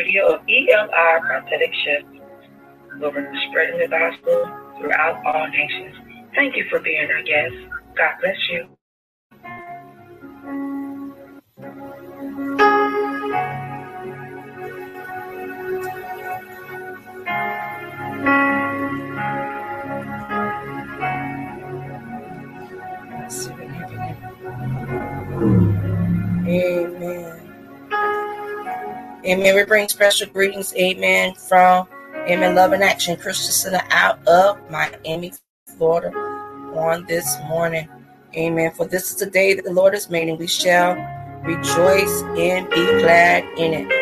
studio of ELI Prophetic Shift, where we're spreading the gospel throughout all nations. Thank you for being our guest. God bless you. Amen. We bring special greetings, amen, from Amen Love and Action Christian Center out of Miami, Florida on this morning. Amen. For this is the day that the Lord has made, and we shall rejoice and be glad in it.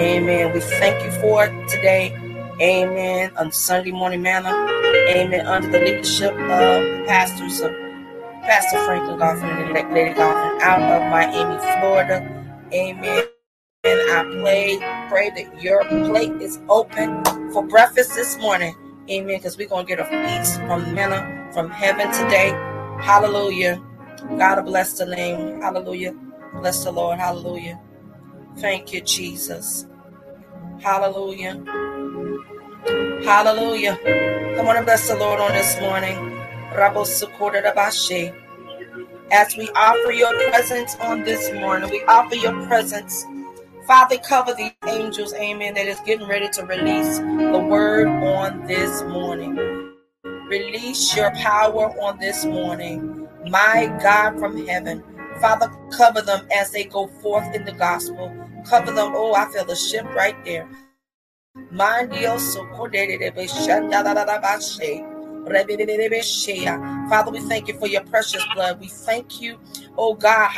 Amen. We thank you for today. Amen. On Sunday morning manna. Amen. Under the leadership of the pastors of Pastor Franklin Goffin and Lady Goffin out of Miami, Florida. Amen. And I pray, pray that your plate is open for breakfast this morning. Amen. Because we're going to get a feast from manna from heaven today. Hallelujah. God bless the name. Hallelujah. Bless the Lord. Hallelujah. Thank you, Jesus. Hallelujah. Hallelujah. Come on and bless the Lord on this morning. As we offer your presence on this morning, we offer your presence. Father, cover the angels, amen, that is getting ready to release the word on this morning. Release your power on this morning. My God from heaven. Father, cover them as they go forth in the gospel. Cover them. Oh, I feel the shift right there. Father, we thank you for your precious blood. We thank you, oh God.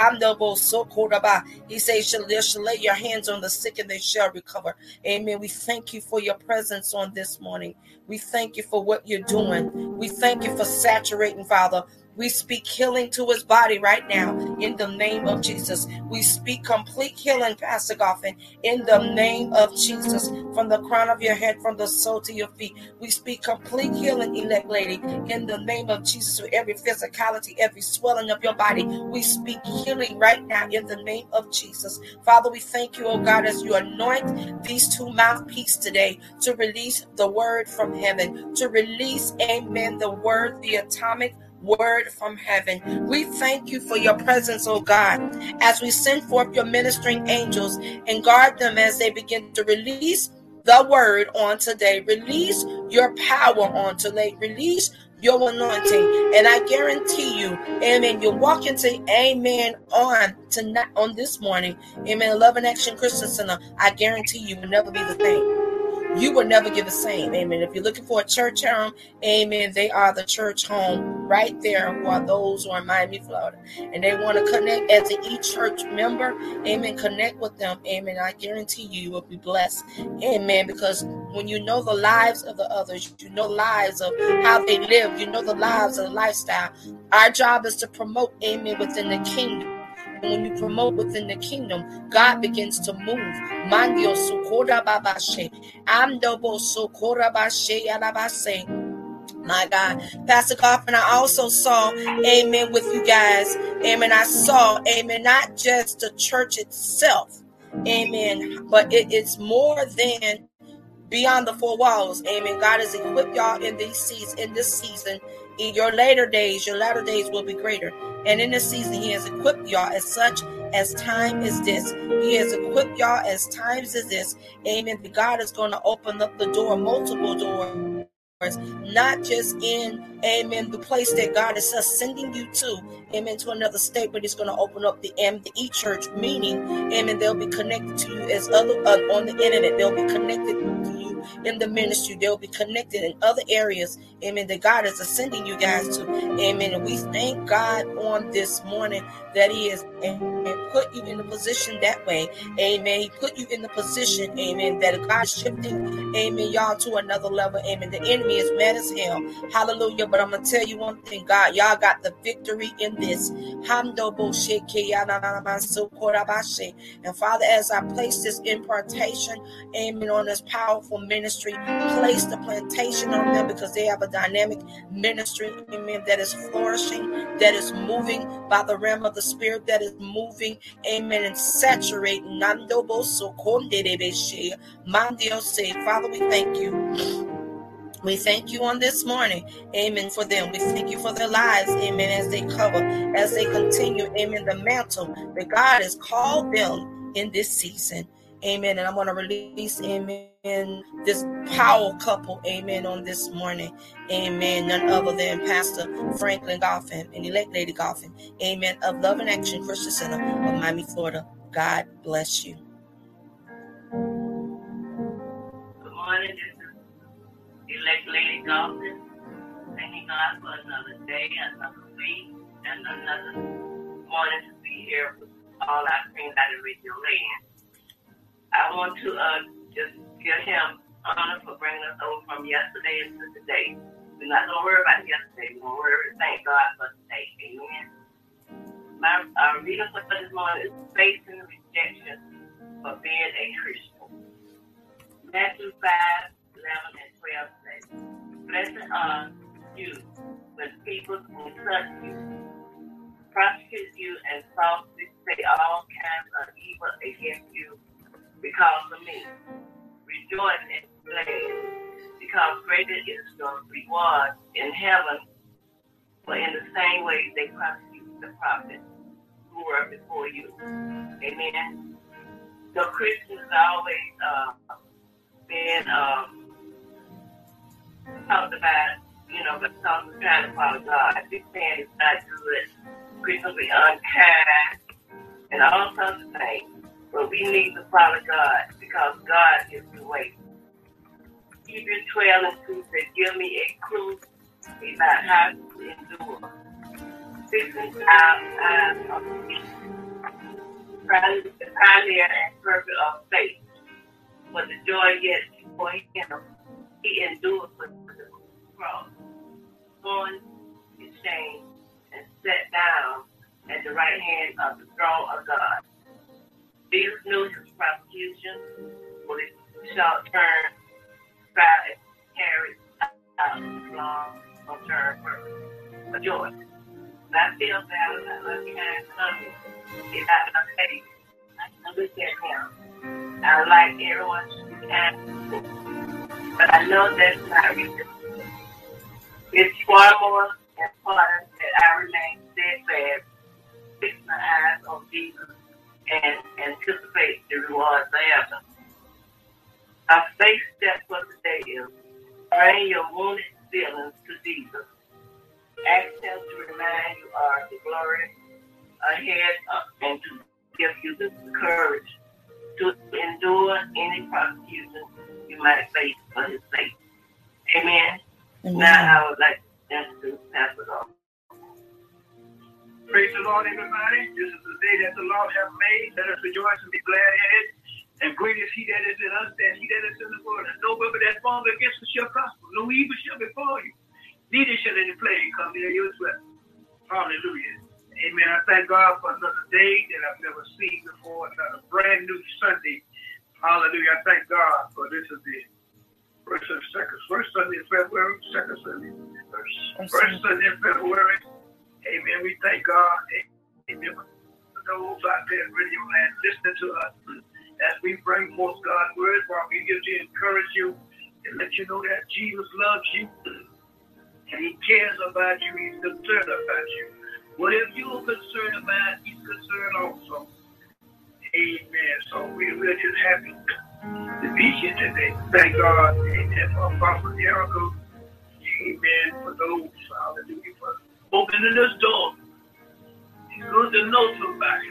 He says, shall, lay your hands on the sick and they shall recover. Amen. We thank you for your presence on this morning. We thank you for what you're doing. We thank you for saturating, Father, we speak healing to his body right now in the name of Jesus. We speak complete healing, Pastor Goffin, in the name of Jesus. From the crown of your head, from the sole to your feet. We speak complete healing, elect lady, in the name of Jesus. To every physicality, every swelling of your body. We speak healing right now in the name of Jesus. Father, we thank you, oh God, as you anoint these two mouthpieces today to release the word from heaven, to release, amen, the word, the atomic word from heaven. We thank you for your presence, oh God, as we send forth your ministering angels and guard them as they begin to release the word on today. Release your power on today. Release your anointing. And I guarantee you, amen, you'll walk into amen on tonight on this morning. Amen. Love and Action Christian Center. I guarantee you will never be the same you will never get the same. Amen. If you're looking for a church home, amen, they are the church home right there who are those who are in Miami, Florida. And they want to connect as an e-church member. Amen. Connect with them. Amen. I guarantee you, you will be blessed. Amen. Because when you know the lives of the others, you know lives of how they live, you know the lives of the lifestyle. Our job is to promote, amen, within the kingdom when you promote within the kingdom, God begins to move. Mandio sukora babashe. Amdobo sukora bashe yarabase. My God. Pastor Goffin, I also saw, amen, with you guys. Amen. I saw, amen, not just the church itself. Amen. But it, it's more than beyond the four walls. Amen. God has equipped y'all in these seasons, in this season. In your later days, your latter days will be greater. And in this season, He has equipped y'all as such as time is this. He has equipped y'all as times as this. Amen. God is going to open up the door, multiple doors not just in, amen, the place that God is sending you to, amen, to another state, but He's going to open up the M, the E church, meaning, amen, they'll be connected to you as other uh, on the internet. They'll be connected to in the ministry. They'll be connected in other areas, amen, that God is ascending you guys to, amen. And we thank God on this morning that He has amen, put you in the position that way, amen. He put you in the position, amen, that God is shifting, amen, y'all to another level, amen. The enemy is mad as hell. Hallelujah. But I'm to tell you one thing, God, y'all got the victory in this. And Father, as I place this impartation, amen, on this powerful ministry. Place the plantation on them because they have a dynamic ministry, amen, that is flourishing, that is moving by the realm of the spirit, that is moving, amen, and saturating. Father, we thank you. We thank you on this morning, amen, for them. We thank you for their lives, amen, as they cover, as they continue, amen, the mantle that God has called them in this season. Amen. And I'm going to release, amen, this power couple, amen, on this morning. Amen. None other than Pastor Franklin Goffin and elect Lady Goffin, amen, of Love and Action Christian Center of Miami, Florida. God bless you. Good morning. This is elect Lady Goffin. Thanking God for another day, another week, and another morning to be here with all our friends out of Radio Land. I want to uh, just give him honor for bringing us over from yesterday into today. We're not going to worry about yesterday. We're going to worry, thank God for today. Amen. My uh, reading for this morning is facing rejection for being a Christian. Matthew 5, 11 and 12 says, Blessed are you when people insult you, prosecute you, and falsely say all kinds of evil against you because of me. Rejoice and glad, because greater is your reward in heaven. For in the same way they prosecute the prophets who were before you. Amen. So Christians always uh, been um, talked about, you know, but some trying to follow God. Big saying it's not good. Christians be unkind and all sorts of things. But we need to follow God because God is the way. Hebrews 12 and 2 said, Give me a clue about how to endure. Fixing our eyes on the pioneer and perfect of faith. For the joy yet before him, he endured for the cross, born his shame, and sat down at the right hand of the throne of God. These news prosecution for this short term trial is carried out long term for joy. I feel bad about my kind coming. It's not my faith. I at him. I like everyone to kind but I know that's not reasonable. It's far more important that I remain steadfast, fix my eyes on Jesus and anticipate the rewards thereafter. Our faith step for today is bring your wounded feelings to Jesus. Ask Him to remind you of the glory ahead and to give you the courage to endure any prosecution you might face for His sake. Amen. Amen. Now I would like to Pastor Goff. Praise the Lord, everybody. This is the day that the Lord has made. Let us rejoice and be glad in it. And great is he that is in us than he that is in the world. And no weapon that formed against us shall prosper. No evil shall befall you. Neither shall any plague come near you as well. Hallelujah. Amen. I thank God for another day that I've never seen before, another brand new Sunday. Hallelujah. I thank God for this is the first and second, first Sunday in February, second Sunday, first, first Sunday in February. Amen. We thank God. Amen. For those out there in radio land listening to us as we bring forth God's word, while we give to encourage you and let you know that Jesus loves you and he cares about you. He's concerned about you. Whatever you're concerned about, he's concerned also. Amen. So we, we're just happy to be here today. Thank God. Amen. For Apostle Jericho. Amen. For those, hallelujah, for opening this door. He's good to know somebody.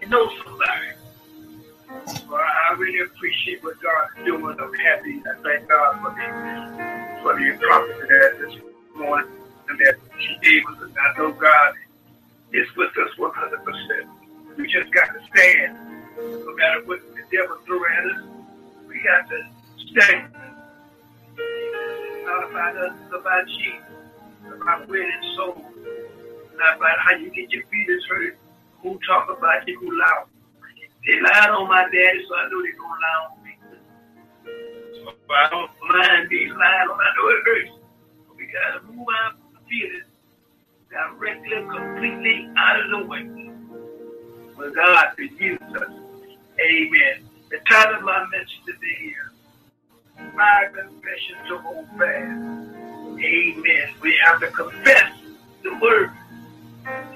You know somebody. Well, I really appreciate what God is doing. I'm happy. I thank God for the for the prophet that this morning and that she gave us. I know God is with us 100 percent. We just got to stand, no matter what the devil threw at us. We got to stand. It's not about us, it's about Jesus about winning souls, not about how you get your feelings hurt, who talk about you, who lie. They lied on my daddy, so I know they're going to lie on me. So I don't mind being lying on. I know it hurts. But we got to move our feelings directly, completely out of the way. For God use us. Amen. The title of my message today is My Confession to Hold Fast. Amen. We have to confess the word. Amen.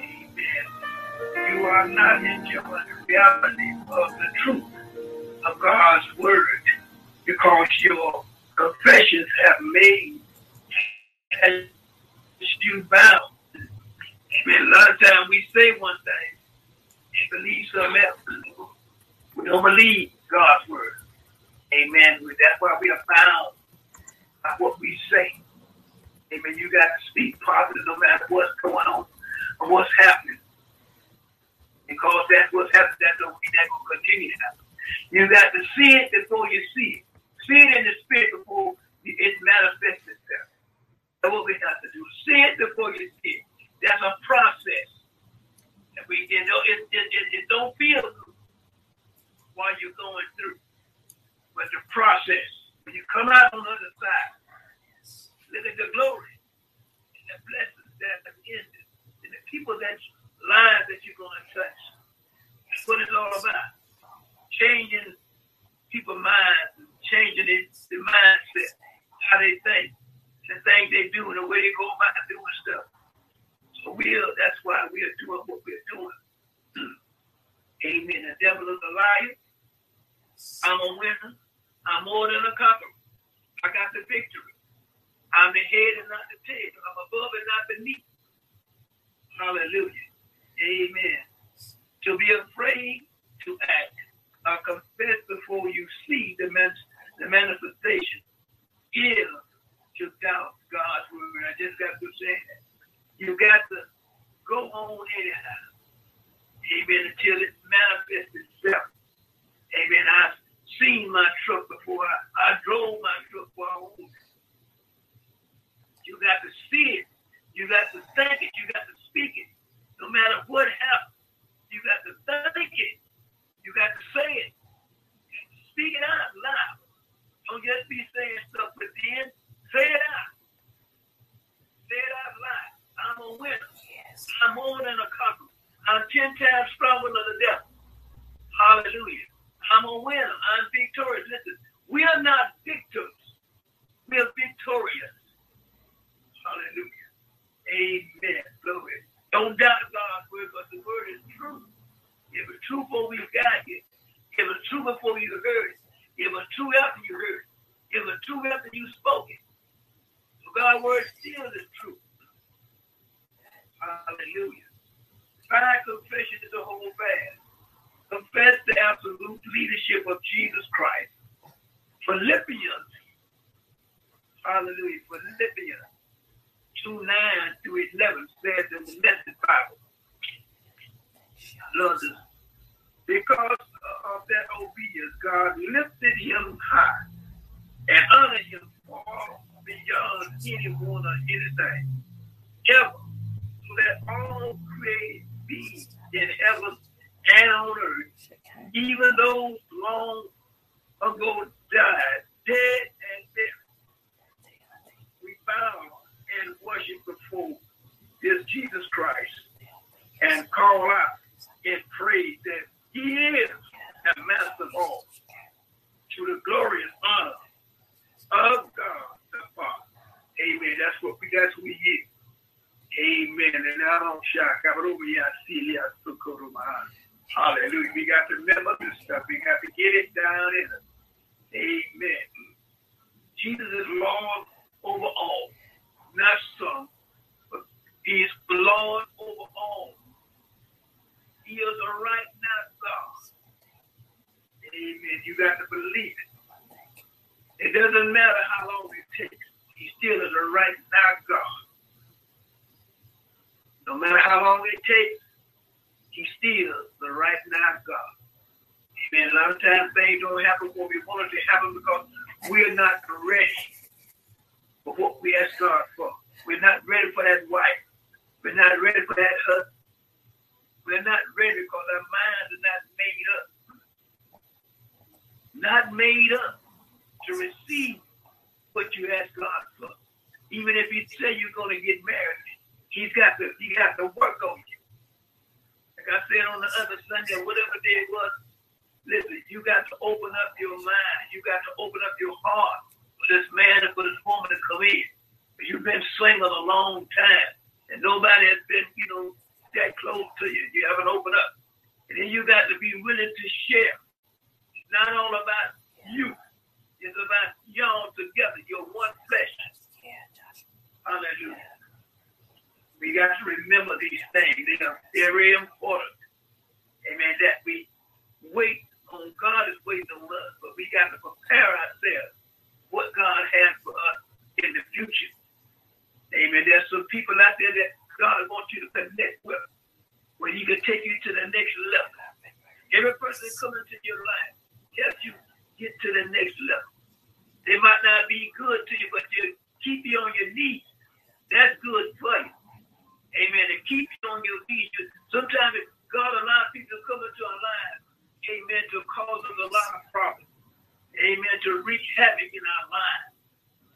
You are not enjoying the reality of the truth of God's word because your confessions have made you bound. Amen. A lot of times we say one thing and believe something else. We don't believe God's word. Amen. That's why we are bound by what we say. Amen. You got to speak positive no matter what's going on or what's happening. Because that's what's happening. That's going to continue to happen. You got to see it before you see it. See it in the spirit before it manifests itself. That's what we have to do. See it before you see it. That's a process. And we, you know, it, it, it, it don't feel good while you're going through. But the process, when you come out on the other side, look at the glory and the blessings that are in. And the people that lives that you're going to touch. That's what it's all about. Changing people's minds, changing it, the mindset, how they think, the things they do, and the way they go about doing stuff. So we are, that's why we are doing what we're doing. Amen. The devil is a liar. I'm a winner. I'm more than a conqueror. I got the victory. I'm the head and not the tail. I'm above and not beneath. Hallelujah. Amen. To be afraid to act or confess before you see the, the manifestation is to doubt God's word. I just got to say that. You got to go on anyhow. Amen. Until it manifests itself. Amen. I've seen my truck before. I, I drove my truck while I. You got to see it. You got to think it. You got to speak it. No matter what happens, you got to think it. You got to say it. Speak it out loud. Don't just be saying stuff within. Say it out. Say it out loud. I'm a winner. Yes. I'm more than a conqueror. I'm ten times stronger than the devil. Hallelujah. I'm a winner. I'm victorious. Listen, we are not victims. We are victorious. Hallelujah. Amen. Glory. Don't doubt God's word, but the word is true. It was true before we got here. It was true before you heard it. It was true after you heard it. It was true after you spoke it. So God's word still is true. Hallelujah. Find confession is the whole fast. Confess the absolute leadership of Jesus Christ. Philippians, hallelujah, Philippians 2 9 through 11 says in the message Bible. This. Because of that obedience, God lifted him high and honored him far beyond anyone or anything ever so that all created beings in heaven and on earth, even those long ago died, dead and buried. We bow and worship before this Jesus Christ and call out and praise that he is the master of all to the glorious honor of God the Father. Amen. That's what we that's what we get. Amen. And I don't shock. Hallelujah. We got to remember this stuff. We got to get it down in us. Amen. Jesus is Lord over all, not some, He is Lord over all. He is a right now God. Amen. You got to believe it. It doesn't matter how long it takes. He still is a right now God. No matter how long it takes, he still the right now God. Amen. A lot of times things don't happen when we want it to happen because we're not ready for what we ask God for. We're not ready for that wife. We're not ready for that husband. We're not ready because our minds are not made up. Not made up to receive what you ask God for. Even if you say you're going to get married, He's got to He got to work on you. Like I said on the other Sunday, whatever day it was, listen, you got to open up your mind. You got to open up your heart this man and for this woman to come in. You've been single a long time, and nobody has been, you know, that close to you. You haven't opened up. And then you got to be willing to share. It's not all about you. It's about y'all together. You're one flesh. Hallelujah. We got to remember these things. They are very important. Amen. That we wait on God is waiting on us, but we got to prepare ourselves what God has for us in the future. Amen. There's some people out there that God wants you to connect with, where He can take you to the next level. Every person that comes into your life helps you get to the next level. They might not be good to you, but they keep you on your knees. That's good for you. Amen. To keep you on your knees. Sometimes God allows people to come into our lives, amen, to cause us a lot of problems. Amen. To wreak havoc in our lives.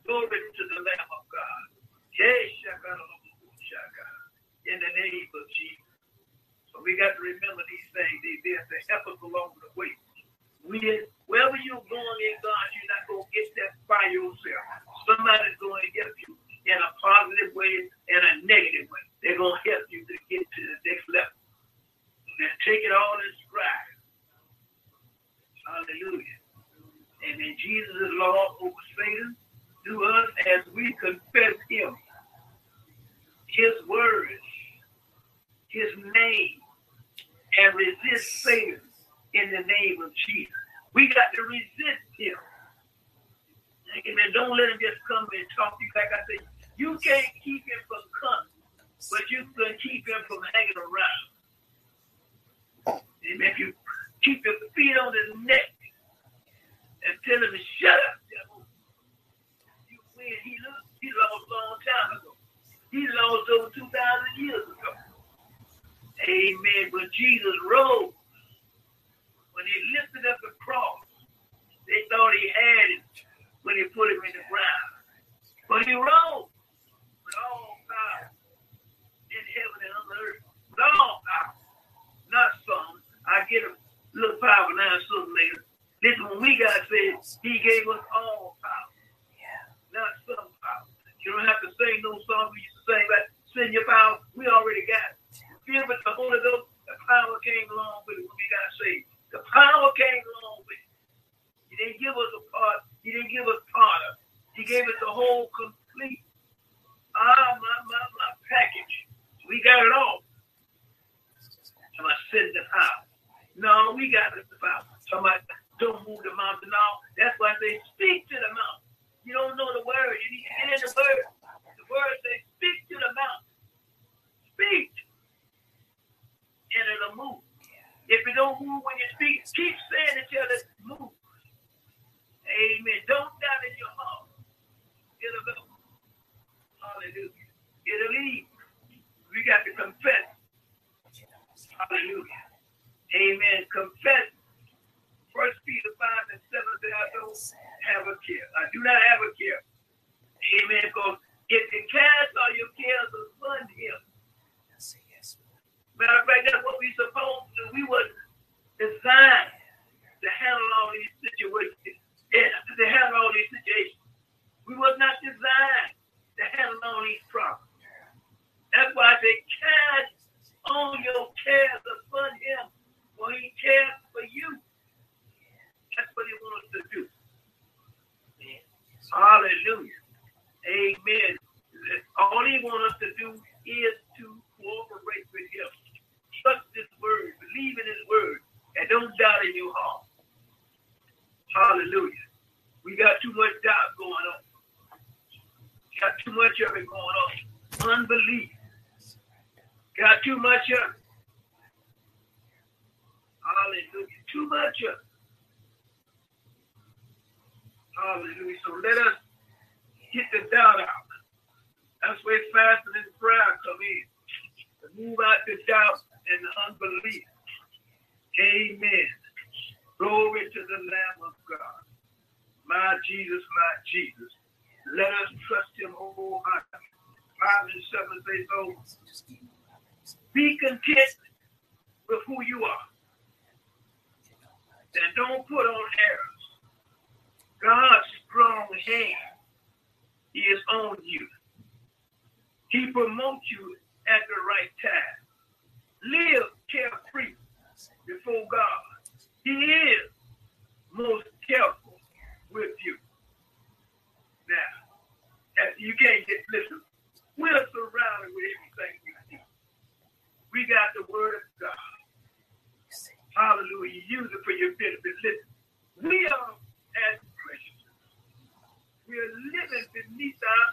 Glory to the Lamb of God. In the name of Jesus. So we got to remember these things. They there to help us along the way. We wherever you're going in God, you're not gonna get that by yourself. Somebody's going to help you in a positive way and a negative way. They're gonna help you to get to the next level. And take it all in stride. Hallelujah. And then Jesus is Lord over Satan to us as we confess him, his words, his name, and resist Satan in the name of Jesus. We got to resist him. Amen. Don't let him just come and talk to you. Like I said, you can't keep him from coming, but you can keep him from hanging around. Amen. If you keep your feet on his neck and tell him to shut up, devil, you win. He, lo- he lost a long time ago. He lost over 2,000 years ago. Amen. But Jesus rose. When he lifted up the cross, they thought he had it when he put him in the ground. But he rose with all power in heaven and on earth. With all. Not some. I get a little power now, some later. Listen, when we got saved, he gave us all power. Yeah. Not some power. You don't have to sing no song we used to sing about send your power. We already got it. Filled with the Holy Ghost, the power came along with it when we got saved. The power came along with it. He didn't give us a part. He didn't give us part of. it. He gave us the whole complete. Ah, my my my package. We got it all. Am I send the power? No, we got the power. Somebody don't move the mountain. No, that's why they speak to the mountain. You don't know the word. You need to get in the word. The word says, speak to the mountain. Speak. And it'll move. If it don't move when you speak, keep saying it till it moves. Amen. Don't doubt in your heart. It'll go. Hallelujah. It'll leave. We got to confess. Hallelujah. Amen. Confess. First Peter 5 and 7 says, I don't have a care. I do not have a care.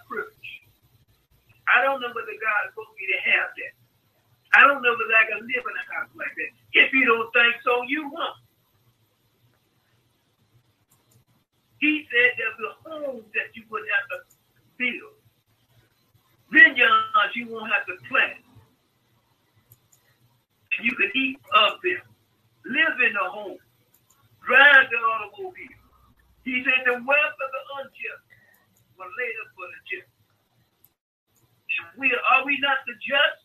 Privilege. I don't know whether God is supposed me to have that. I don't know whether I can live in a house like that. If you don't think so, you won't. He said there's a home that you would have to build. Vineyards you won't have to plant. And you can eat of them. Live in the home. Drive the automobile. He said the wealth of the unjust laid up for the just. And we are we not the just?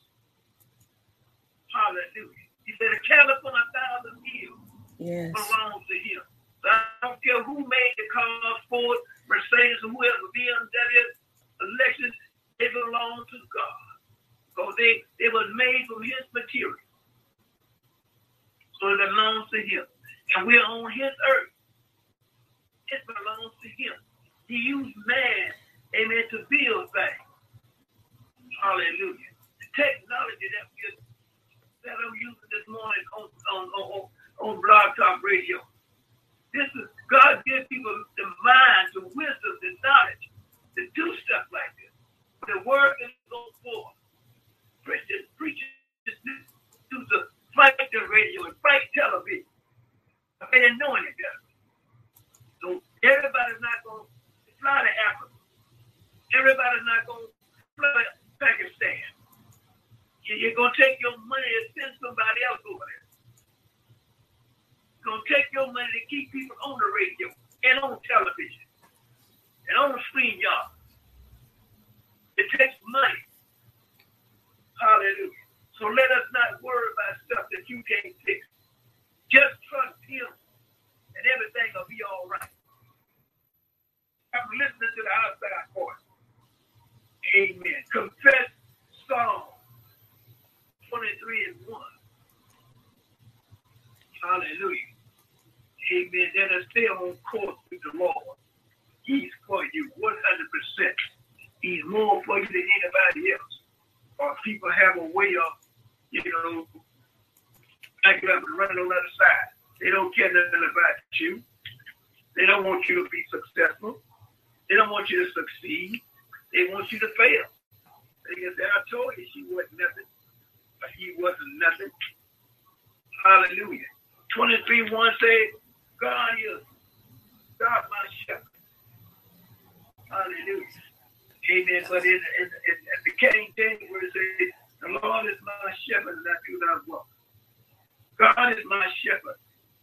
Hallelujah. He said a cattle upon a thousand hills Yes. belongs to him. So I don't care who made the cars, Ford, Mercedes, or whoever, BMW, Lexus, they belong to God. Because they, they was made from his material. So it belongs to him. And we're on his earth. It belongs to him. He used man, amen, to build things. Hallelujah. The technology that we that I'm using this morning on on, on, on Blog Talk Radio. This is God gives people the mind, the wisdom, the knowledge to do stuff like this. The word is go forth. Christians, preachers do the fight the radio and fight television. But they didn't know any better. So everybody's not going to fly to Africa. Everybody's not going to fly to Pakistan. You- You're going to take your money and send somebody else over there. You're going to take your money to keep people on the radio and on television and on the screen, y'all. It takes money. Hallelujah. So let us not worry about stuff that you can't fix. Just trust Him and everything will be all right. Listening to the outside voice. Amen. Confess Psalm 23 and 1. Hallelujah. Amen. Let us stay on course with the Lord. He's for you 100%. He's more for you than anybody else. Or people have a way of, you know, backing up and running on the other side. They don't care nothing about you. They don't want you to be successful. They don't want you to succeed. They want you to fail. They I told you she wasn't nothing, but he wasn't nothing. Hallelujah. 23 1 say, God is God my shepherd. Hallelujah. Amen. But in, in, in, in the King James, where it says, The Lord is my shepherd, and I do not want. God is my shepherd.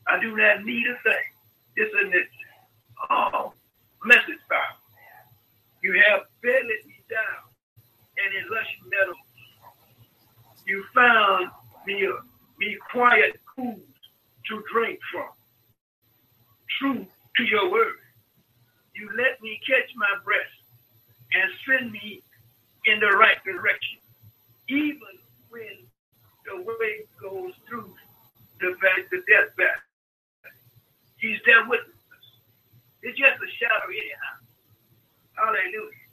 I do not need a thing. This is the message Bible. You have bedded me down, and in lush meadows you found me, me quiet pools to drink from. True to your word. You let me catch my breath and send me in the right direction, even when the way goes through the the death back. He's there with us. It's just a shadow anyhow. Hallelujah.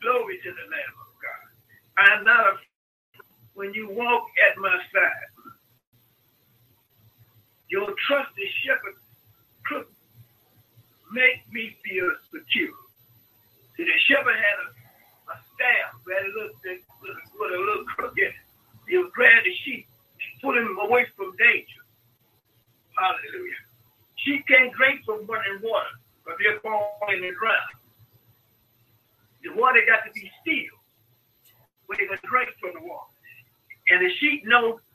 Glory to the Lamb of God. I'm not afraid when you walk at my side. Your trusted shepherd could make me feel secure. See, the shepherd had a, a staff that looked with a little crook in it. He would grab the sheep and pull him away from danger. Hallelujah. Sheep can't drink from running water, but they're falling in the ground. The water got to be still where they can drink from the water. And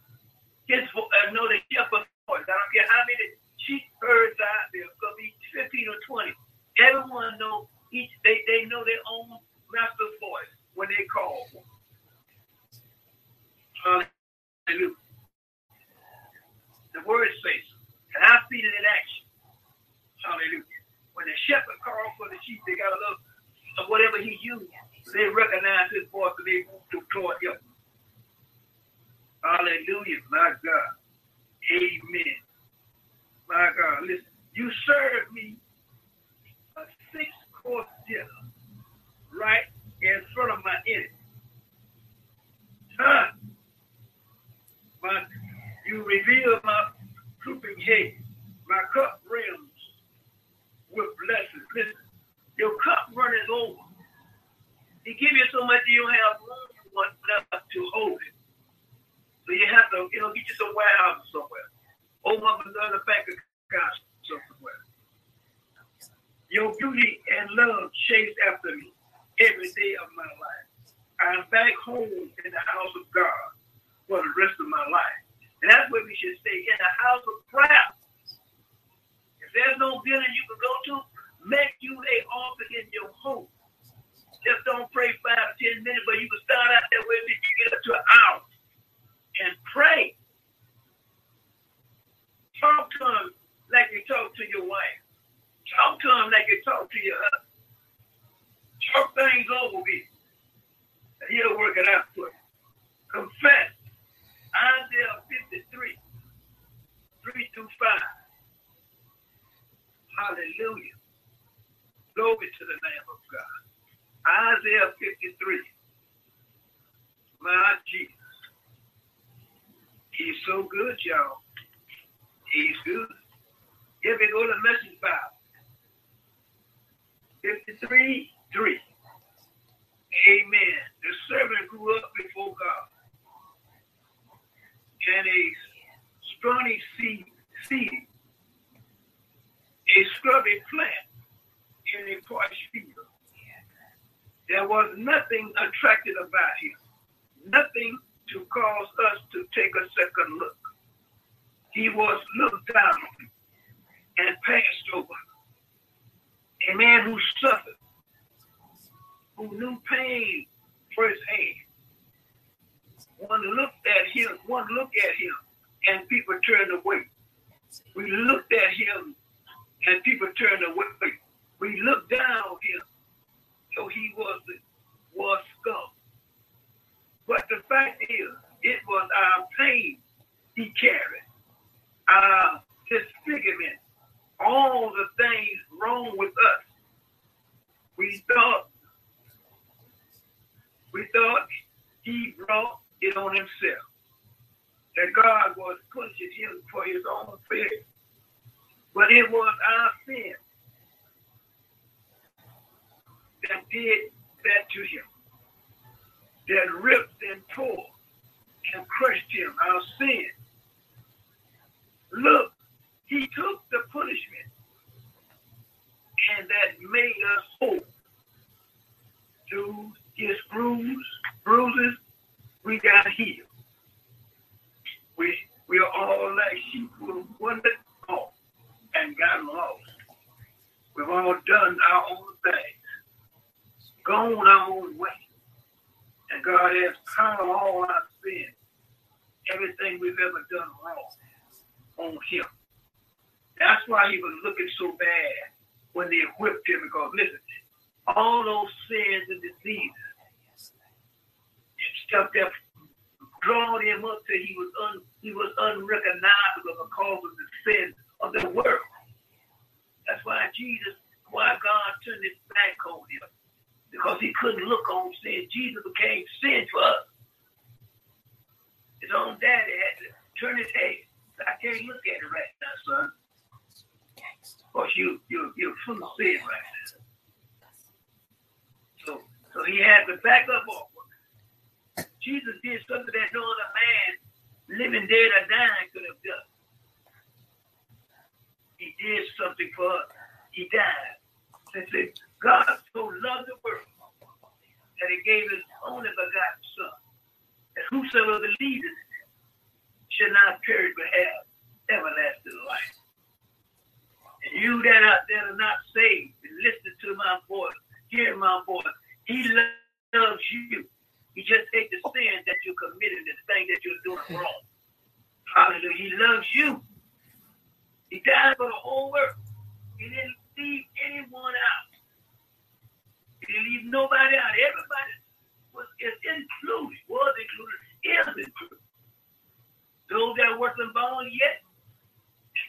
that wasn't born yet,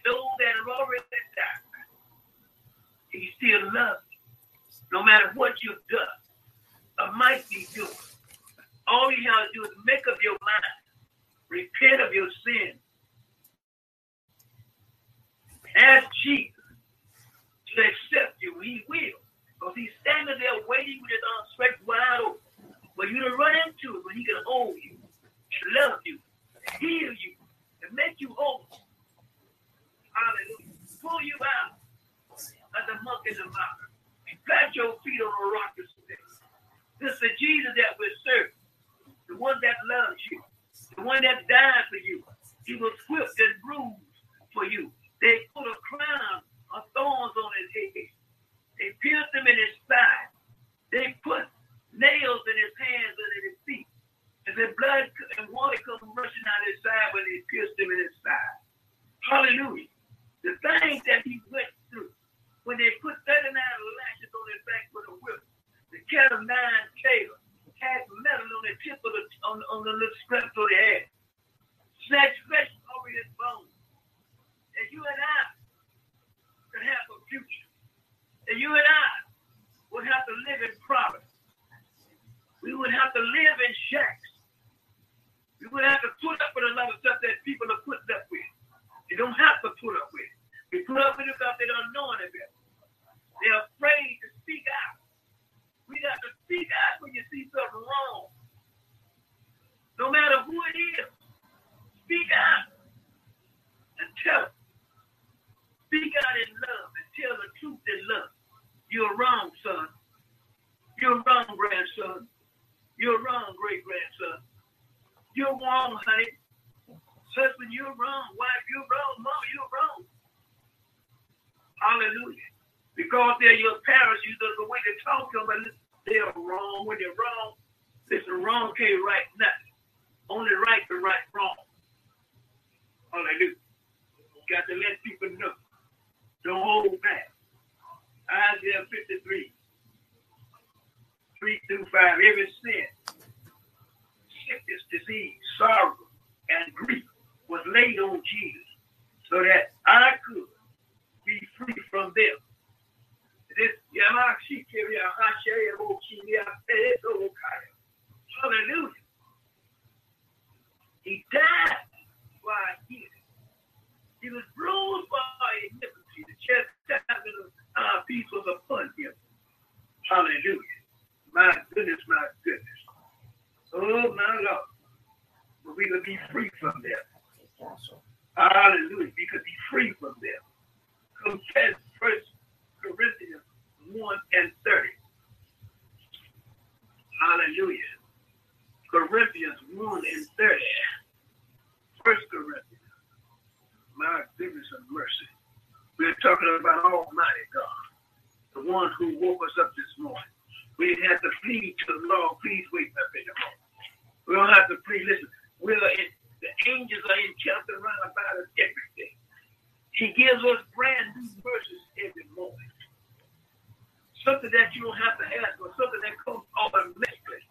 those that have already died. He still loves you. No matter what you've done or might be doing. All you have to do is make up your mind. Repent of your sin. Ask Jesus to accept you. He will. Because he's standing there waiting with his arms stretched wide open for you to run into it, when he can hold you, love you, heal you, and make you whole. Hallelujah. Pull you out of the muck and the mire. And plant your feet on a rock this day. This is the Jesus that we serve. The one that loves you. The one that died for you. He was whipped and bruised for you. They put a crown of thorns on his head. They pierced him in his side. They put nails in his hands and in his feet. And the blood and water come rushing out of his side when they pierced him in his side. Hallelujah. The things that he went through when they put 39 lashes on his back with a whip, the cat of nine tails had metal on the tip of the on, on the little straps of the head. Snatched flesh over his bones. And you and I could have a future. And you and I would have to live in promise. We would have to live in shacks. We would have to put up with a lot of stuff that people are putting up with. You don't have to put up with. They put up with it because they don't know any better. They're afraid to speak out. We got to speak out when you see something wrong. No matter who it is, speak out and tell. Speak out in love and tell the truth in love. You're wrong, son. You're wrong, grandson. You're wrong, great grandson. You're wrong, honey. Husband, you're wrong. Wife, you're wrong. Mom, you're wrong. Hallelujah. Because they're your parents, you the way to talk to them, but they're wrong. When they're wrong, listen, wrong can't right nothing. Only right to right wrong. Hallelujah. Got to let people know. Don't hold back. Isaiah 53. 3 through 5, every sin, sickness, disease, sorrow, and grief was laid on Jesus so that I could be free from them. This Hallelujah. He died for our healing. He was bruised for our iniquity. The chastisement of our peace was upon him. Hallelujah. My goodness, my goodness. Oh, my Lord. But we will be free from them. Hallelujah. We could be free from them. Confess First Corinthians 1 and 30. Hallelujah. Corinthians 1 and 30. First Corinthians. My goodness and mercy. We're talking about Almighty God, the one who woke us up this morning. We have to plead to the Lord, please wake up in the morning. We don't have to plead. Listen, we're in, the angels are in encamped around about us every day. He gives us brand new mercies every morning. Something that you don't have to ask for, something that comes automatically.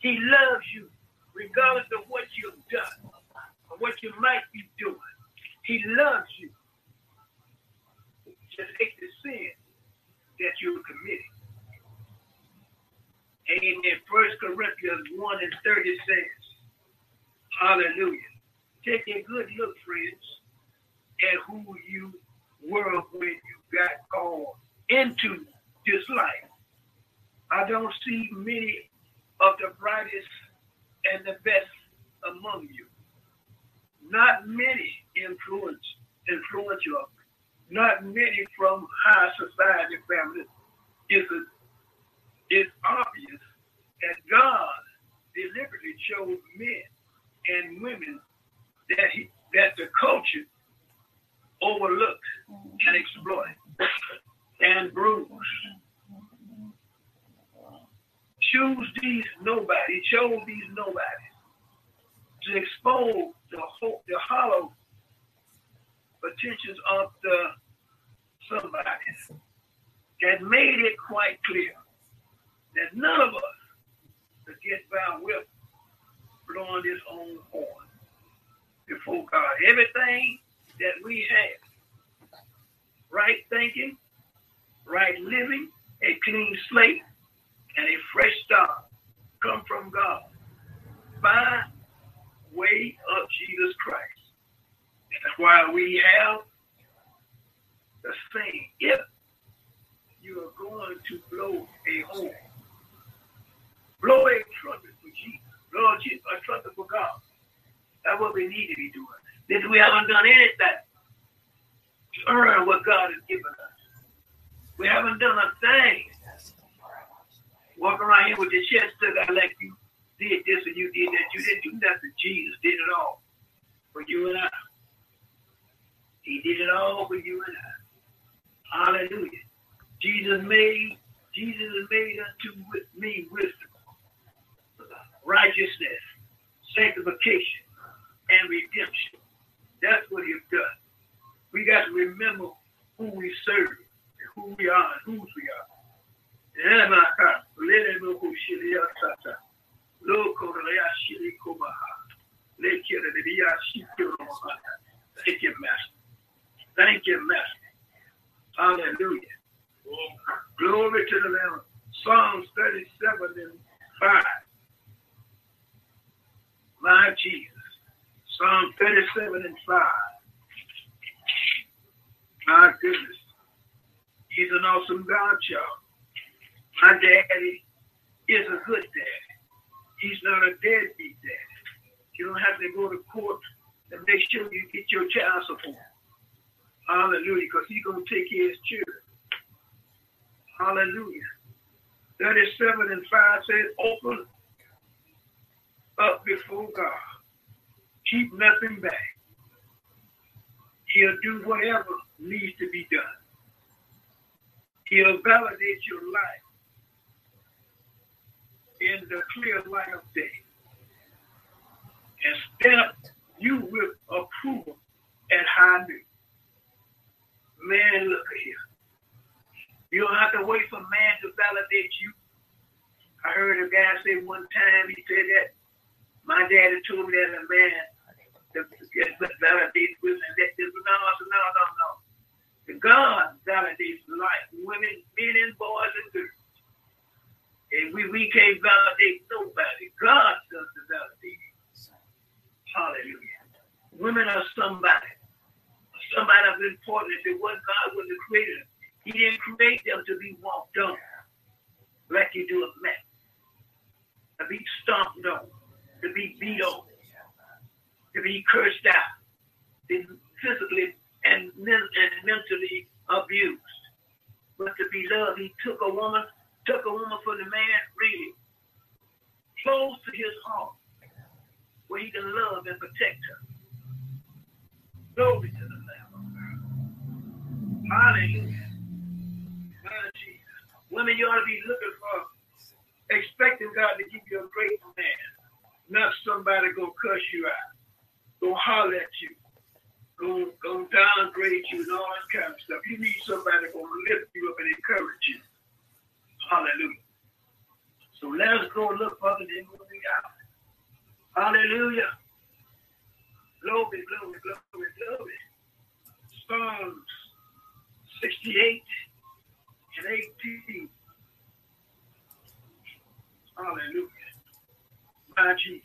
He loves you regardless of what you've done or what you might be doing. He loves you. Just hate the sin that you're committing. Amen. First Corinthians 1 and 30 says, Hallelujah. Take a good look, friends, at who you were when you got called into this life. I don't see many of the brightest and the best among you. Not many influence, influential, not many from high society families is a it's obvious that God deliberately chose men and women that he that the culture overlooks and exploits and bruised. Choose these nobody, chose these nobodies to expose the the hollow potentials of the somebodies and made it quite clear that none of us to get by with blowing this own horn before God. Everything that we have, right thinking, right living, a clean slate, and a fresh start come from God by way of Jesus Christ. That's why we have the saying, if you are going to blow a horn, blow a trumpet for Jesus, blow a trumpet for God. That's what we need to be doing. This we haven't done anything to earn what God has given us. We haven't done a thing. Walk around here with your chest stuck out like you did this and you did that. You didn't do nothing. Jesus did it all for you and I. He did it all for you and I. Hallelujah. Jesus made, Jesus made unto me wisdom, righteousness, sanctification, and redemption. That's what he's done. We got to remember who we serve, and who we are, and whose we are. Thank you, Master. Thank you, Master. Hallelujah. Glory to the Lamb. Psalms 37 and 5. My Jesus. Psalm 37 and 5. My goodness. He's an awesome God, y'all. My daddy is a good daddy. He's not a deadbeat daddy. You don't have to go to court and make sure you get your child support. Hallelujah, because he's going to take care of his children. Hallelujah. 37 and 5 says, open up before God. Keep nothing back. He'll do whatever needs to be done. He'll validate your life in the clear light of day and stamp you with approval at high noon. Man, look at here. You don't have to wait for man to validate you. I heard a guy say one time, he said that my daddy told me that a man validates women. That, no, no, no, no. God validates life, women, men, and boys and girls. And we, we can't validate nobody. God does the validating. Hallelujah. Women are somebody. Somebody of importance. It wasn't God was the creator, He didn't create them to be walked on like you do a man. To be stomped on, to be beat on, to be cursed out, to physically and, and mentally abused. But to be loved, he took a woman, took a woman for the man, really, close to his heart, where he can love and protect her. Glory to the Lamb of God. Hallelujah. Jesus. Women, you ought to be looking for, expecting God to give you a great man, not somebody gonna cuss you out gonna holler at you, gonna, gonna downgrade you and all that kind of stuff. You need somebody gonna lift you up and encourage you. Hallelujah. So let us go look further than moving out. Hallelujah. Glory, glory, glory, glory. Psalms 68 and 18. Hallelujah. My Jesus.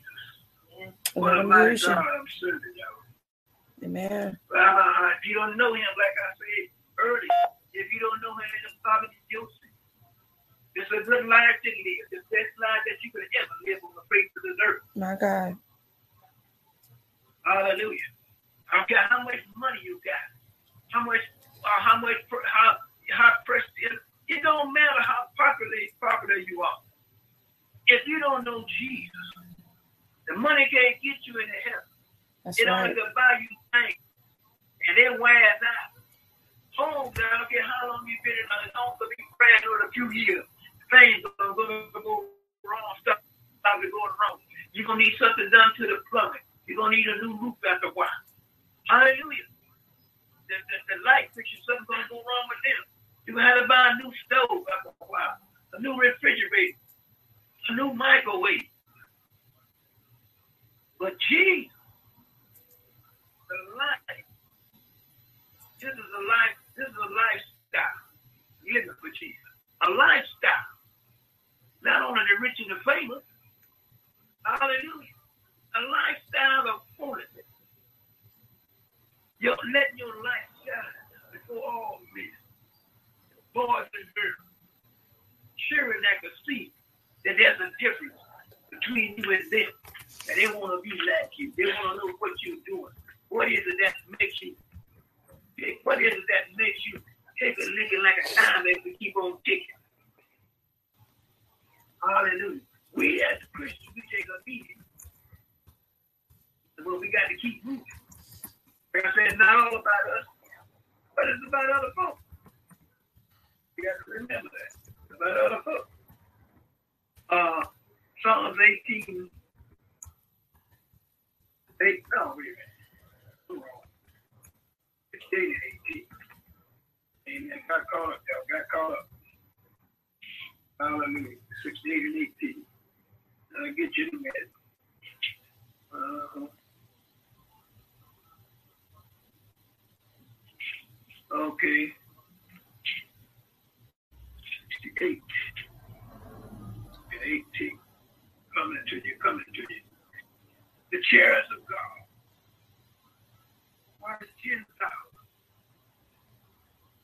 What a mighty God I'm serving, y'all. Amen. Uh, if you don't know him, like I said earlier, if you don't know him, it's probably guilty. It's a good life to live. The best life that you could ever live on the face of the earth. My God. Hallelujah. I don't care how much money you got, how much, uh, how much, how how pressed it. It don't matter how popular popular you are. If you don't know Jesus, the money can't get you into heaven. That's it right. only can buy you things. And then wears out. Homes, I don't care how long you've been in a home, could be new in a few years. Things are going to go wrong, stuff is going wrong. You're going to need something done to the plumbing. You're going to need a new roof after a while. Hallelujah. The, the, the light fixture, something's going to go wrong with them. You're going to have to buy a new stove after a while, a new refrigerator. A new microwave. But Jesus, the life, this is a life, this is a lifestyle. Living for Jesus. A lifestyle. Not only the rich and the famous. Hallelujah. A lifestyle of holiness. You're letting your light shine before all men. Boys and girls. Sure that could see that there's a difference between you and them. And they want to be like you. They want to know what you're doing. What is it that makes you? Eh, what is it that makes you take a licking like a as we keep on ticking? Hallelujah. We as Christians, we take a beating. But we got to keep moving. Like I said, not all about us, but it's about other folks. You got to remember that. It's about other folks. Uh, Psalms 18. 8, no, wait a minute. 16 and 18. Amen. Got caught up, y'all. Got caught up. Hallelujah. 16 and 18. I'll get you in a minute. Uh-huh. Okay. 68 and 18. Coming to you, coming to you. The chairs of God. Why is 10,000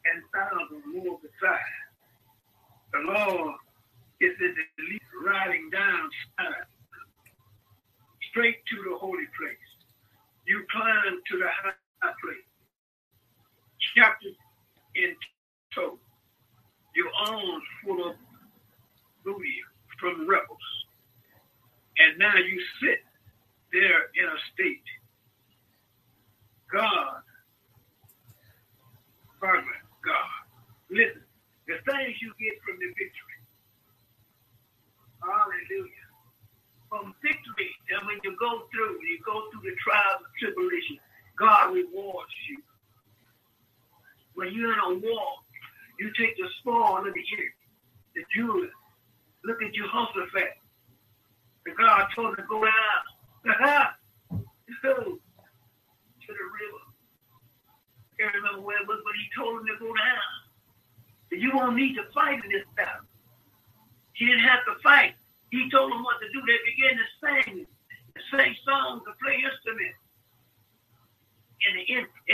and thousand more beside? The Lord is in the lead riding down straight to the holy place. You climb to the high place. Chapter in tow. Your arms full of booty from the rebels. And now you sit there in a state. God, Father, God. Listen, the things you get from the victory. Hallelujah. From victory, and when you go through, you go through the trials and tribulation, God rewards you. When you're in a war, you take the spoil of the enemy, the Judah. Look at Jehoshaphat. The God told him to go down. to the river. Can't remember where it was, but he told him to go down. You won't need to fight in this battle. He didn't have to fight. He told them what to do. They began to sing, to sing songs, to play instruments. And, the,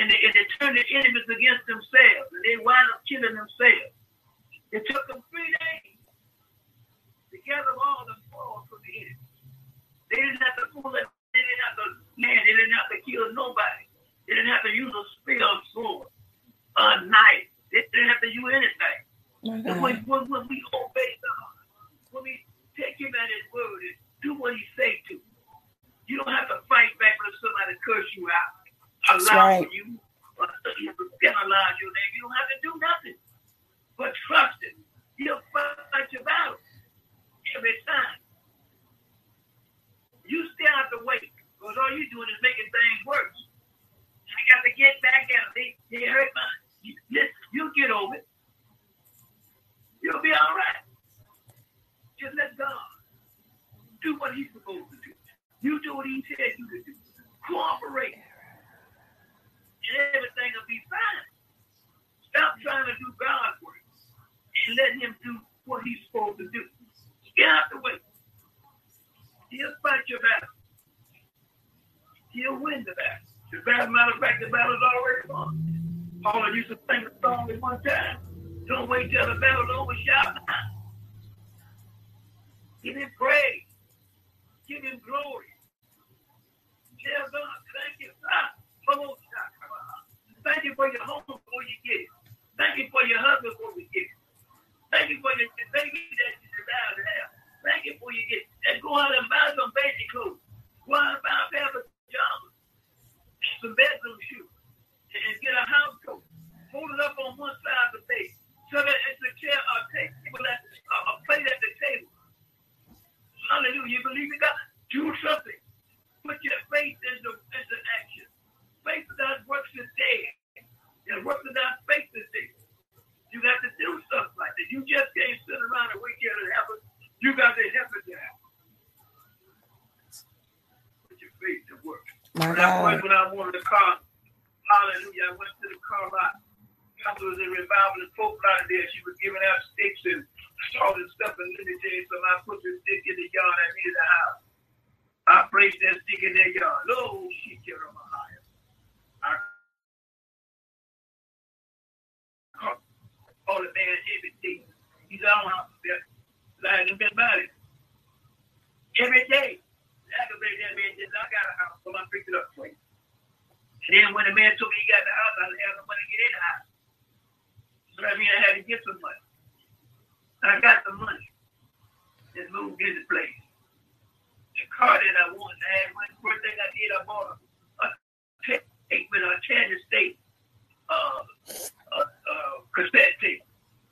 and, the, and they turned the enemies against themselves. And they wound up killing themselves. It took them three days to gather all the spoils from the enemy. They didn't have to pull it. They didn't have to man. They didn't have to kill nobody. They didn't have to use a spear or sword, a knife. They didn't have to use anything. Okay. When, when, when we obey God, when we take him at his word and do what he say to, you don't have to fight back when somebody curse you out, allow right. you, uh, penalize your name. You don't have to do nothing but trust him. He'll fight your battle every time. You still have to wait because all you're doing is making things worse. I got to get back at when the man told me he got the house, I had no money to get in the house. So that means I had to get some money. I got the money. Just moved in the place. The car that I wanted to have, one first thing I did, I bought a, a tape with a Kansas State uh, uh, uh, cassette tape.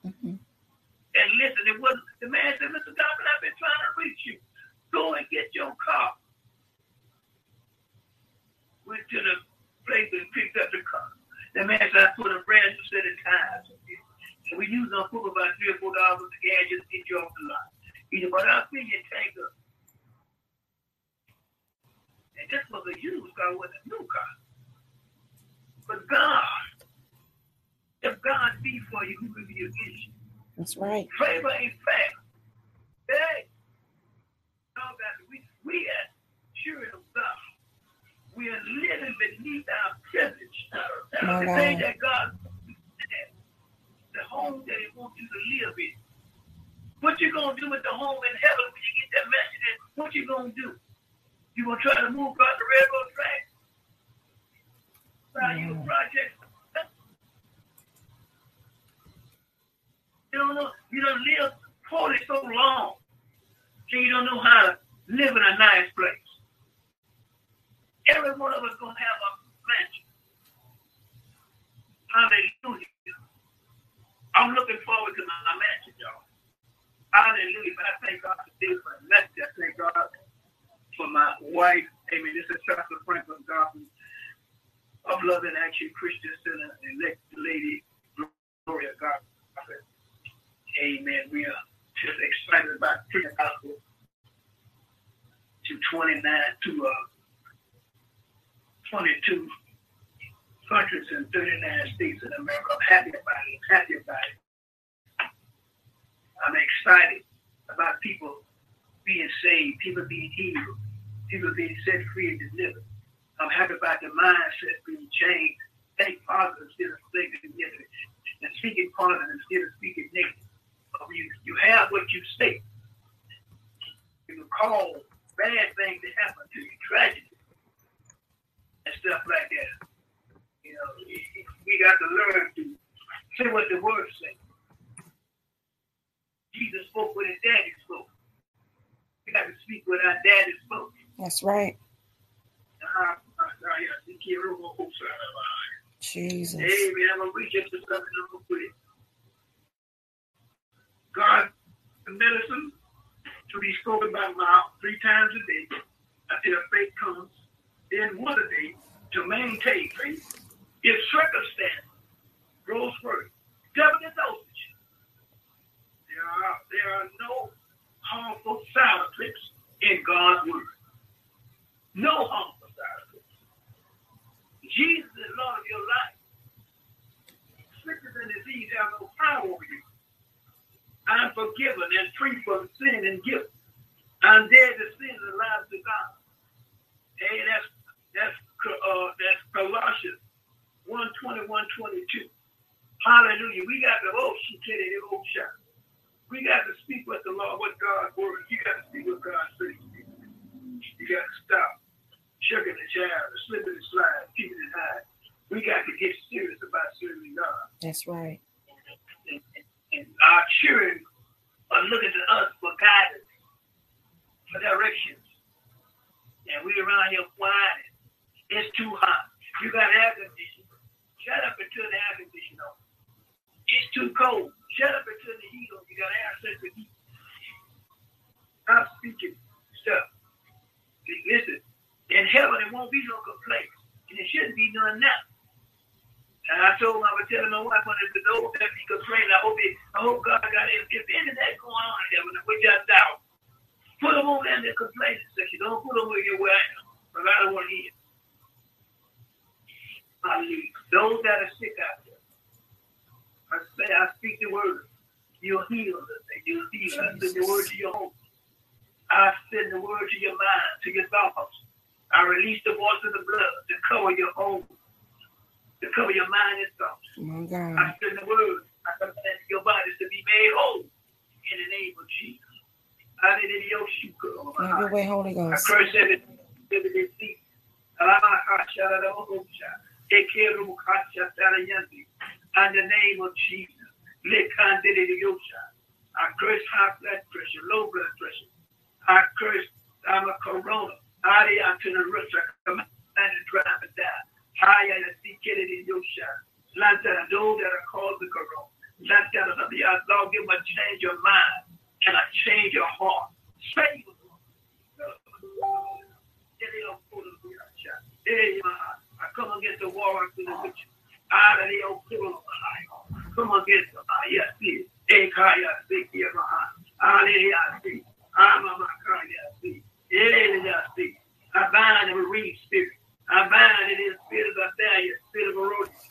Mhm. And listen, it wasn't the man said, Mr. Dobbin, I've been trying to reach you. Go and get your car. Went to the place and picked up the car. The man said, I put a brand new set of tires. on it. And we use on for about three or four dollars a gas just to get you off the lot. He said, but I'll fill your tank up. And this was a used car, was a new car. But God, if God be for you, who can be against you? That's right. Favor ain't fair. Hey, all that we we are children of God. We are living beneath our privilege. My the thing God. that God said, the home that He wants you to live in. What you gonna do with the home in heaven when you get that mansion? in? What you gonna do? You gonna try to move across the railroad track? Buy you a Mm. project? You don't know. You don't live poorly so long, so you don't know how to live in a nice place. Every one of us gonna have a mansion. Hallelujah. I'm looking forward to my, my mansion, y'all. Hallelujah. But I thank God for this for the message. I thank God for my wife. Amen. This is Pastor Franklin Goffin of Love and Action Christian Center and elect lady Gloria God. Amen. We are just excited about preaching the gospel to 29 to uh, 22 countries and 39 states in America. I'm happy about it. I'm happy about it. I'm excited about people being saved, people being healed, people being set free and delivered. I'm happy about the mindset being changed. Think positive instead of thinking negative. And speaking positive instead of speaking negative. You, you have what you say. You can call bad things to happen to you, tragedy, and stuff like that. You know, we got to learn to say what the word says. Jesus spoke when his daddy spoke. We got to speak what our daddy spoke. That's right. Ah, yeah, I think you're a little closer. Jesus. Amen. I'm gonna reach into something. I'm gonna put it. God, the medicine to be spoken by mouth three times a day until faith comes. Then one day to maintain faith. If circumstance grows first, double the dosage. There are there are no harmful side effects in God's word. No harmful side effects. Jesus is Lord of your life. Sickness and disease have no power over you. I'm forgiven and free from sin and guilt. I'm dead to sin and alive to God. Hey, that's that's uh, that's Colossians 1 22. Hallelujah. We got the oh she you the old shot. We got to speak what the Lord, what God's word. You got to speak what God says. You got to stop shucking the child, slipping and sliding, keeping it high. We got to get serious about serving God. That's right. And, and, and our are looking to us for guidance, for directions. And we around here whining. It's too hot. You got air conditioning. Shut up until the air conditioning on. It's too cold. Shut up until the heat on. You got air central heat. Stop speaking stuff. Listen, in heaven it won't be no complaints. And it shouldn't be none now. And I told him, I was telling my wife, when it's the that be complaining, I hope it, I hope God got it. If any of that going on in heaven, which I doubt, put them over there in the complaining section. Don't put them where you're where I am. I don't want to hear. Hallelujah. Those that are sick out there, I say, I speak the word. You'll heal us you'll heal. I send the word to your home. I send the word to your mind, to your thoughts. I release the voice of the blood to cover your home, to cover your mind and thoughts. Oh my I God. send the word. I command your bodies to be made whole in the name of Jesus. Have your way, Holy I curse every every disease. In the name of Jesus. I curse high blood pressure, low blood pressure. I curse I'm a corona. I to the roots. I command to drive it down. Your shot. Lanta, those that are called the corona. Lanta, the Lord, give a change of mind and a change of heart. Save us. I come against the war of the witch. Out of the old pool of my Come against the yes, see. Ekaya, Siki, Maha. Hallelujah, see. I'm a ah, Makaya, see. Hallelujah, see. I bind marine spirit. I bind in the spirit of Athaliah, spirit of Herodias,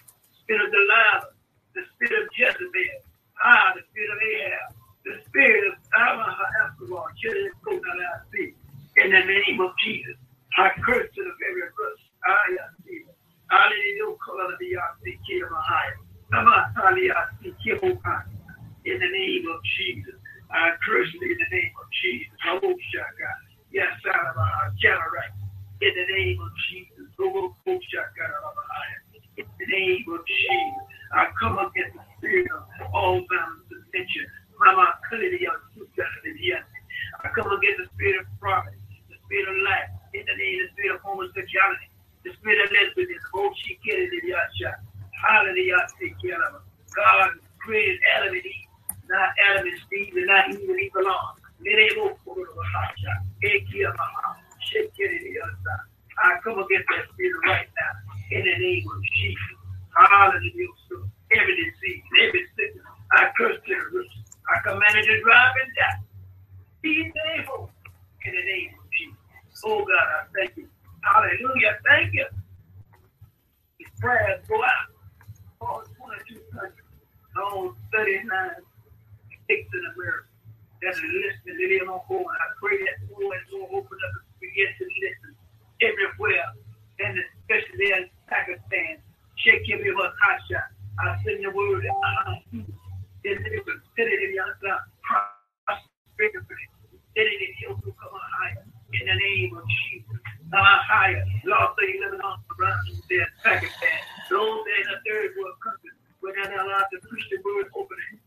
spirit of Delilah, the spirit of Jezebel, ah, the spirit of Ahab, the spirit of Absalom, children of Kodala, see. In the name of Jesus, I curse to the very roots. I see. Hallelujah, Kolabia, see, Kirahaya. In the name of Jesus, I curse in the name of Jesus. Oh, Shaka. Yes, Salama, Cataract. In the name of Jesus. In the name of Jesus, I come against the spirit of dementia. Mama, Kalidia, Sukalia. I come against the spirit of prophet, the spirit of life. In the name of the spirit of homosexuality, the spirit of lesbianism. Oh, she killed it. Hallelujah. God created Adam and Eve, not Adam and Steve, and not even Eve alone. and Eve alone. I come against that spirit right now in the name of Jesus. Hallelujah. Every disease, every sickness, I curse to the. I command it to drive and die. Be able in the name of Jesus. Oh God, I thank you. Hallelujah. Thank you. These prayers go out all 22 countries, all 39 states in America that are listening to them on home. I pray that more and more open up and begin to listen everywhere, and especially in Pakistan. Sheikh Wakasha. I send the word in my in in the name of Jesus. Uh, higher. Lord, say you living on around there in Pakistan. Those in the third world countries where they're not allowed to preach the word openly.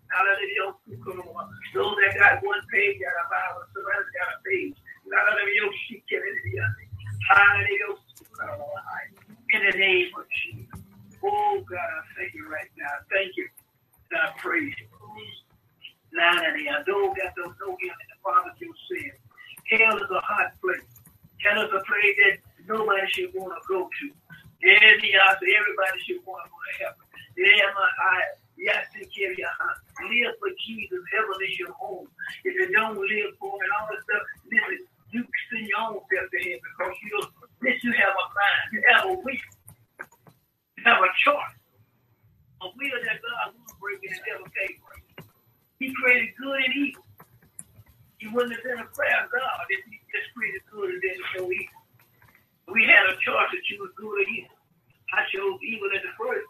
Those that got one page got a Bible, so that's got a page. Hallelujah. In the name of Jesus. Oh God, I thank you right now. Thank you. I praise you. Now that I those that don't know him and the Father your sin. Hell is a hot place. Hell is a place that nobody should want to go to. The answer, everybody should want to go to heaven. Yeah, my eye. Yes, take care of your heart. Live for Jesus. Heaven is your home. If you don't live for it, all this stuff, listen, you send your own self to heaven because you this you have a mind. You have a will. You have a choice. A will that God will break and never pay for. He created good and evil. He wouldn't have been a prayer God if he just created good and didn't show evil. We had a choice to choose good or evil. I chose evil at the first.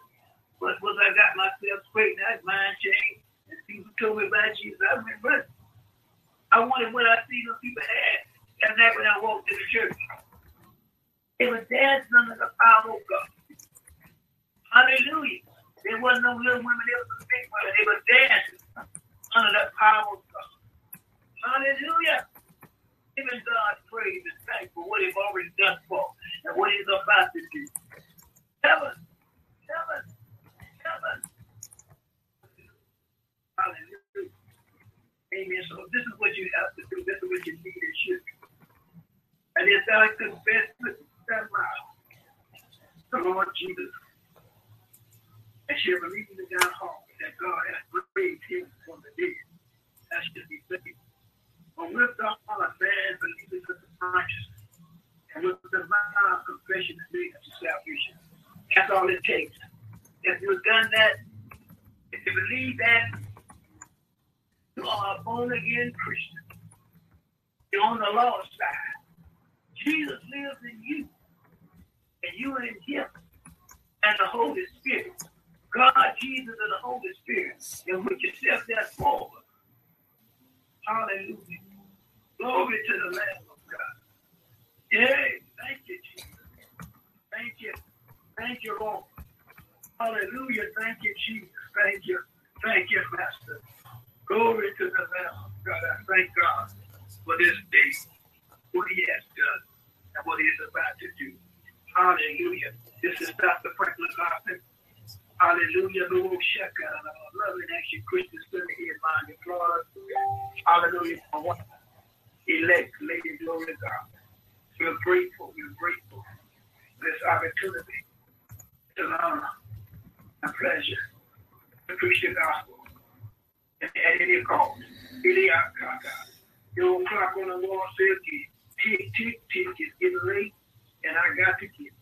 But once I got myself straight, that mind changed. And people told me about Jesus. I went running. I wanted what I see those people had. And that when I walked in the church. They were dancing under the power of God. Hallelujah. There wasn't no little women, there was some big women. They were dancing under the power of God. Hallelujah. Giving God praise and thanks for what He's already done for and what He's about to do. Heaven, heaven, heaven. Hallelujah. Amen. So this is what you have to do. This is what you need and should do. And it's I confess with that mouth. The Lord Jesus. And she believe in God's heart that God has raised him from the dead. That should be saved. But with the heart, man believes in the righteousness. And with the mouth, confession is made unto salvation. That's all it takes. If you've done that, if you believe that, You are a born again Christian. You're on the Lord's side. Jesus lives in you, and you in Him, and the Holy Spirit. God, Jesus, and the Holy Spirit, in which yourself that forward. Hallelujah. Glory to the Lamb of God. Yay. Thank you, Jesus. Thank you. Thank you, Lord. Hallelujah. Thank you, Jesus. Thank you. Thank you, Master. Glory to the Lamb of God. I thank God for this day, what He has done, and what is about to do. Hallelujah. This is Dr. Franklin Goffin. Hallelujah. The Lord Sheka. Loving action Christian study here in Miami, Florida. Hallelujah. For one elect, Lady Glory God. We're grateful. We're grateful for this opportunity. It's an honor, a pleasure to preach the gospel. And at any cost, Iliakaka. Your clock on the wall says, tick, tick, tick. It's getting late, and I got to get.